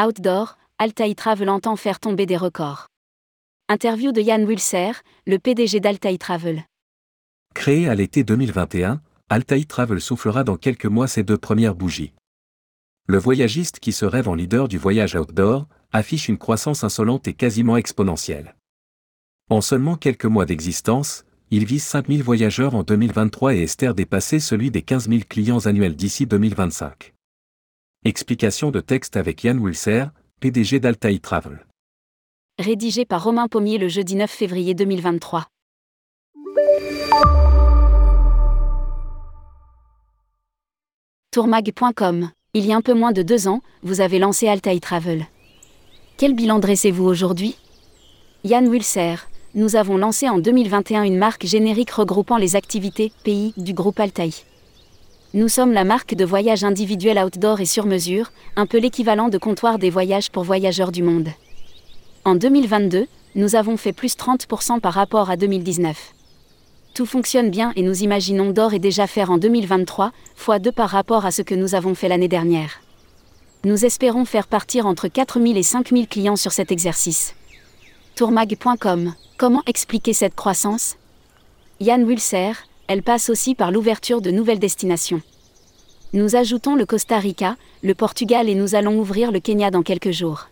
Outdoor, Altaï Travel entend faire tomber des records. Interview de Yann Wilser, le PDG d'Altaï Travel. Créé à l'été 2021, Altaï Travel soufflera dans quelques mois ses deux premières bougies. Le voyagiste qui se rêve en leader du voyage outdoor affiche une croissance insolente et quasiment exponentielle. En seulement quelques mois d'existence, il vise 5000 voyageurs en 2023 et espère dépasser celui des 15 000 clients annuels d'ici 2025. Explication de texte avec Yann Wilser, PDG d'Altaï Travel. Rédigé par Romain Pommier le jeudi 9 février 2023. Tourmag.com. Il y a un peu moins de deux ans, vous avez lancé Altaï Travel. Quel bilan dressez-vous aujourd'hui? Yann Wilser. Nous avons lancé en 2021 une marque générique regroupant les activités, pays, du groupe Altaï. Nous sommes la marque de voyage individuel outdoor et sur mesure, un peu l'équivalent de comptoir des voyages pour voyageurs du monde. En 2022, nous avons fait plus 30% par rapport à 2019. Tout fonctionne bien et nous imaginons d'or et déjà faire en 2023, fois 2 par rapport à ce que nous avons fait l'année dernière. Nous espérons faire partir entre 4000 et 5000 clients sur cet exercice. Tourmag.com. Comment expliquer cette croissance? Yann Wilser, elle passe aussi par l'ouverture de nouvelles destinations. Nous ajoutons le Costa Rica, le Portugal et nous allons ouvrir le Kenya dans quelques jours.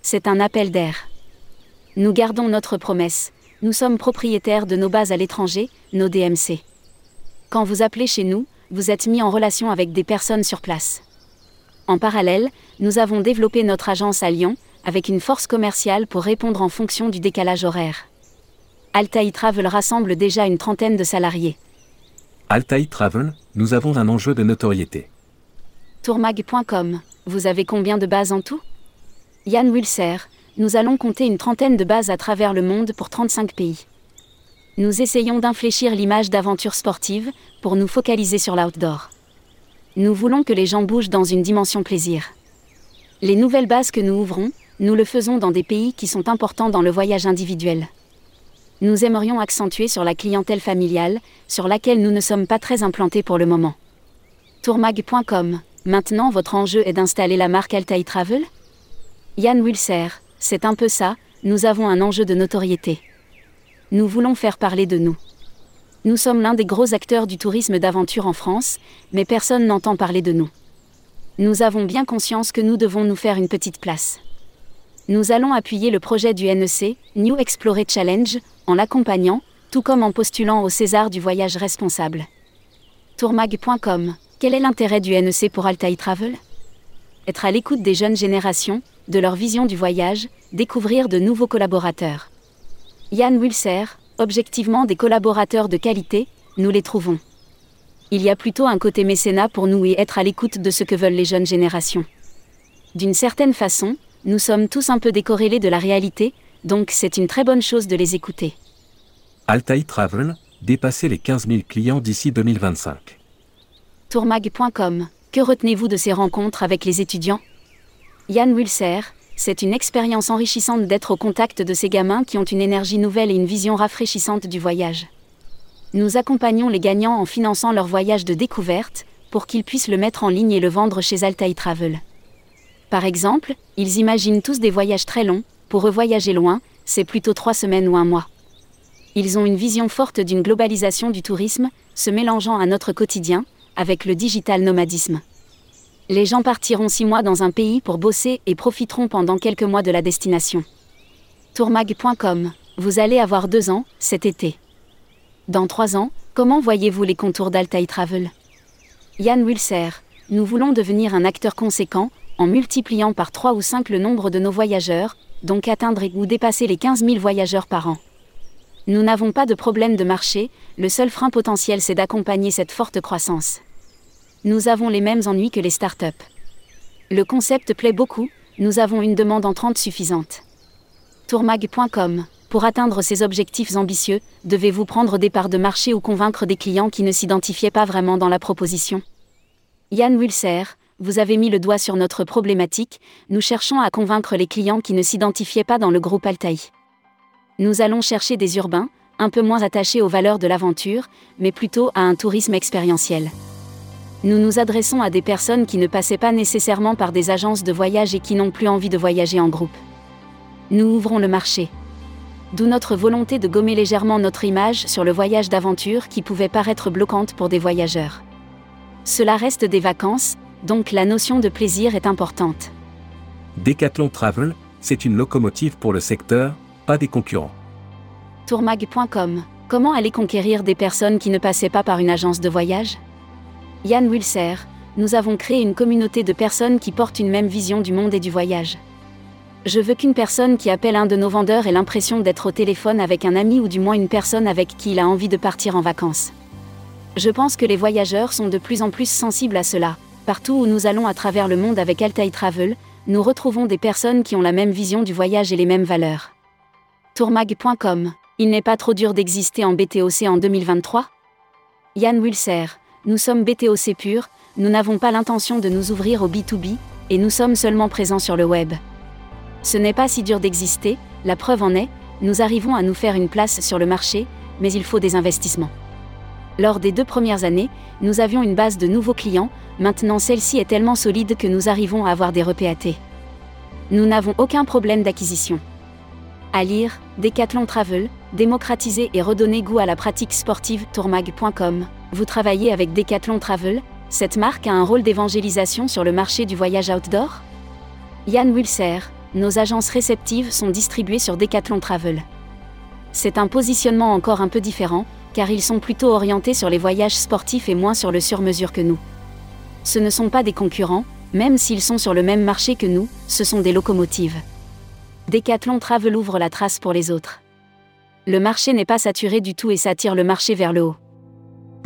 C'est un appel d'air. Nous gardons notre promesse, nous sommes propriétaires de nos bases à l'étranger, nos DMC. Quand vous appelez chez nous, vous êtes mis en relation avec des personnes sur place. En parallèle, nous avons développé notre agence à Lyon, avec une force commerciale pour répondre en fonction du décalage horaire. Altaï Travel rassemble déjà une trentaine de salariés. Altaï Travel, nous avons un enjeu de notoriété. Tourmag.com, vous avez combien de bases en tout? Yann Wilser, nous allons compter une trentaine de bases à travers le monde pour 35 pays. Nous essayons d'infléchir l'image d'aventure sportive pour nous focaliser sur l'outdoor. Nous voulons que les gens bougent dans une dimension plaisir. Les nouvelles bases que nous ouvrons, nous le faisons dans des pays qui sont importants dans le voyage individuel nous aimerions accentuer sur la clientèle familiale, sur laquelle nous ne sommes pas très implantés pour le moment. Tourmag.com. Maintenant, votre enjeu est d'installer la marque Altaï Travel? Yann Wilser, c'est un peu ça, nous avons un enjeu de notoriété. Nous voulons faire parler de nous. Nous sommes l'un des gros acteurs du tourisme d'aventure en France, mais personne n'entend parler de nous. Nous avons bien conscience que nous devons nous faire une petite place. Nous allons appuyer le projet du NEC, New Explorer Challenge, en l'accompagnant, tout comme en postulant au César du voyage responsable. Tourmag.com Quel est l'intérêt du NEC pour Altaï Travel? Être à l'écoute des jeunes générations, de leur vision du voyage, découvrir de nouveaux collaborateurs. Yann Wilser, objectivement des collaborateurs de qualité, nous les trouvons. Il y a plutôt un côté mécénat pour nous et être à l'écoute de ce que veulent les jeunes générations. D'une certaine façon, nous sommes tous un peu décorrélés de la réalité, donc c'est une très bonne chose de les écouter. Altaï Travel, dépasser les 15 000 clients d'ici 2025. Tourmag.com, que retenez-vous de ces rencontres avec les étudiants? Yann Wilser, c'est une expérience enrichissante d'être au contact de ces gamins qui ont une énergie nouvelle et une vision rafraîchissante du voyage. Nous accompagnons les gagnants en finançant leur voyage de découverte, pour qu'ils puissent le mettre en ligne et le vendre chez Altaï Travel. Par exemple, ils imaginent tous des voyages très longs, pour eux voyager loin, c'est plutôt trois semaines ou un mois. Ils ont une vision forte d'une globalisation du tourisme, se mélangeant à notre quotidien, avec le digital nomadisme. Les gens partiront six mois dans un pays pour bosser et profiteront pendant quelques mois de la destination. Tourmag.com, vous allez avoir deux ans, cet été. Dans trois ans, comment voyez-vous les contours d'Altaï Travel? Yann Wilser, nous voulons devenir un acteur conséquent, en multipliant par 3 ou 5 le nombre de nos voyageurs, donc atteindre ou dépasser les 15 000 voyageurs par an. Nous n'avons pas de problème de marché, le seul frein potentiel c'est d'accompagner cette forte croissance. Nous avons les mêmes ennuis que les startups. Le concept plaît beaucoup, nous avons une demande entrante suffisante. Tourmag.com Pour atteindre ces objectifs ambitieux, devez-vous prendre des parts de marché ou convaincre des clients qui ne s'identifiaient pas vraiment dans la proposition? Yann Wilser, vous avez mis le doigt sur notre problématique, nous cherchons à convaincre les clients qui ne s'identifiaient pas dans le groupe Altaï. Nous allons chercher des urbains, un peu moins attachés aux valeurs de l'aventure, mais plutôt à un tourisme expérientiel. Nous nous adressons à des personnes qui ne passaient pas nécessairement par des agences de voyage et qui n'ont plus envie de voyager en groupe. Nous ouvrons le marché. D'où notre volonté de gommer légèrement notre image sur le voyage d'aventure qui pouvait paraître bloquante pour des voyageurs. Cela reste des vacances, donc la notion de plaisir est importante. Decathlon Travel, c'est une locomotive pour le secteur, pas des concurrents. Tourmag.com Comment aller conquérir des personnes qui ne passaient pas par une agence de voyage? Yann Wilser, nous avons créé une communauté de personnes qui portent une même vision du monde et du voyage. Je veux qu'une personne qui appelle un de nos vendeurs ait l'impression d'être au téléphone avec un ami ou du moins une personne avec qui il a envie de partir en vacances. Je pense que les voyageurs sont de plus en plus sensibles à cela. Partout où nous allons à travers le monde avec Altaï Travel, nous retrouvons des personnes qui ont la même vision du voyage et les mêmes valeurs. Tourmag.com Il n'est pas trop dur d'exister en BTOC en 2023 Yann Wilser Nous sommes BTOC pur, nous n'avons pas l'intention de nous ouvrir au B2B, et nous sommes seulement présents sur le web. Ce n'est pas si dur d'exister, la preuve en est, nous arrivons à nous faire une place sur le marché, mais il faut des investissements. Lors des deux premières années, nous avions une base de nouveaux clients, maintenant celle-ci est tellement solide que nous arrivons à avoir des repéatés. Nous n'avons aucun problème d'acquisition. À lire, Decathlon Travel, démocratiser et redonner goût à la pratique sportive tourmag.com. Vous travaillez avec Decathlon Travel Cette marque a un rôle d'évangélisation sur le marché du voyage outdoor? Yann Wilser, nos agences réceptives sont distribuées sur Decathlon Travel. C'est un positionnement encore un peu différent, car ils sont plutôt orientés sur les voyages sportifs et moins sur le sur-mesure que nous. Ce ne sont pas des concurrents, même s'ils sont sur le même marché que nous, ce sont des locomotives. Decathlon Travel ouvre la trace pour les autres. Le marché n'est pas saturé du tout et s'attire le marché vers le haut.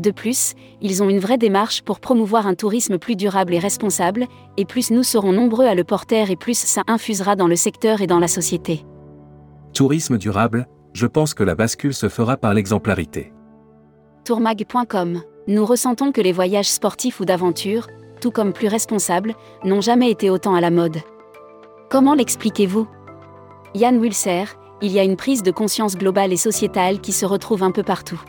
De plus, ils ont une vraie démarche pour promouvoir un tourisme plus durable et responsable, et plus nous serons nombreux à le porter et plus ça infusera dans le secteur et dans la société. Tourisme durable, je pense que la bascule se fera par l'exemplarité. Tourmag.com Nous ressentons que les voyages sportifs ou d'aventure, tout comme plus responsables, n'ont jamais été autant à la mode. Comment l'expliquez-vous? Yann Wilser, il y a une prise de conscience globale et sociétale qui se retrouve un peu partout.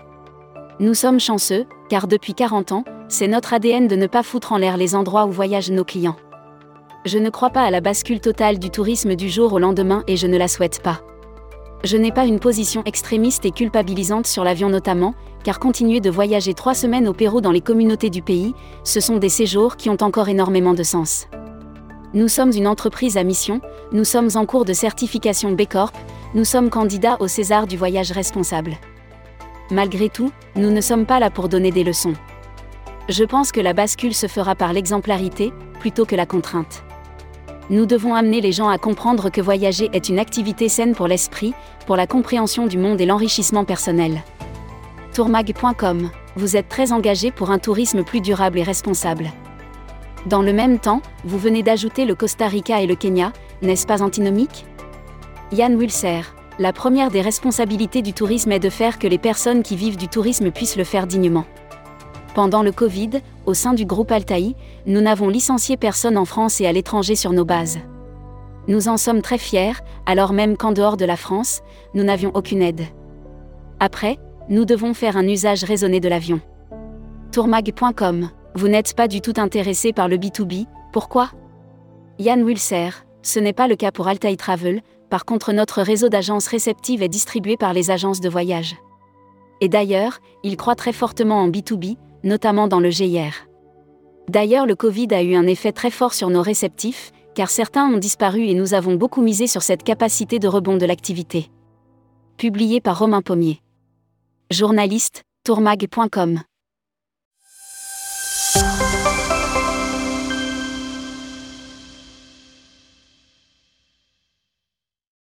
Nous sommes chanceux, car depuis 40 ans, c'est notre ADN de ne pas foutre en l'air les endroits où voyagent nos clients. Je ne crois pas à la bascule totale du tourisme du jour au lendemain et je ne la souhaite pas. Je n'ai pas une position extrémiste et culpabilisante sur l'avion notamment, car continuer de voyager trois semaines au Pérou dans les communautés du pays, ce sont des séjours qui ont encore énormément de sens. Nous sommes une entreprise à mission, nous sommes en cours de certification B Corp, nous sommes candidats au César du voyage responsable. Malgré tout, nous ne sommes pas là pour donner des leçons. Je pense que la bascule se fera par l'exemplarité, plutôt que la contrainte. Nous devons amener les gens à comprendre que voyager est une activité saine pour l'esprit, pour la compréhension du monde et l'enrichissement personnel. Tourmag.com, vous êtes très engagé pour un tourisme plus durable et responsable. Dans le même temps, vous venez d'ajouter le Costa Rica et le Kenya, n'est-ce pas antinomique? Yann Wilser, la première des responsabilités du tourisme est de faire que les personnes qui vivent du tourisme puissent le faire dignement. Pendant le Covid, au sein du groupe Altaï, nous n'avons licencié personne en France et à l'étranger sur nos bases. Nous en sommes très fiers, alors même qu'en dehors de la France, nous n'avions aucune aide. Après, nous devons faire un usage raisonné de l'avion. Tourmag.com, vous n'êtes pas du tout intéressé par le B2B, pourquoi? Yann Wilser, ce n'est pas le cas pour Altaï Travel, par contre notre réseau d'agences réceptives est distribué par les agences de voyage. Et d'ailleurs, il croit très fortement en B2B, notamment dans le GIR. D'ailleurs, le Covid a eu un effet très fort sur nos réceptifs, car certains ont disparu et nous avons beaucoup misé sur cette capacité de rebond de l'activité. Publié par Romain Pommier. Journaliste, tourmag.com.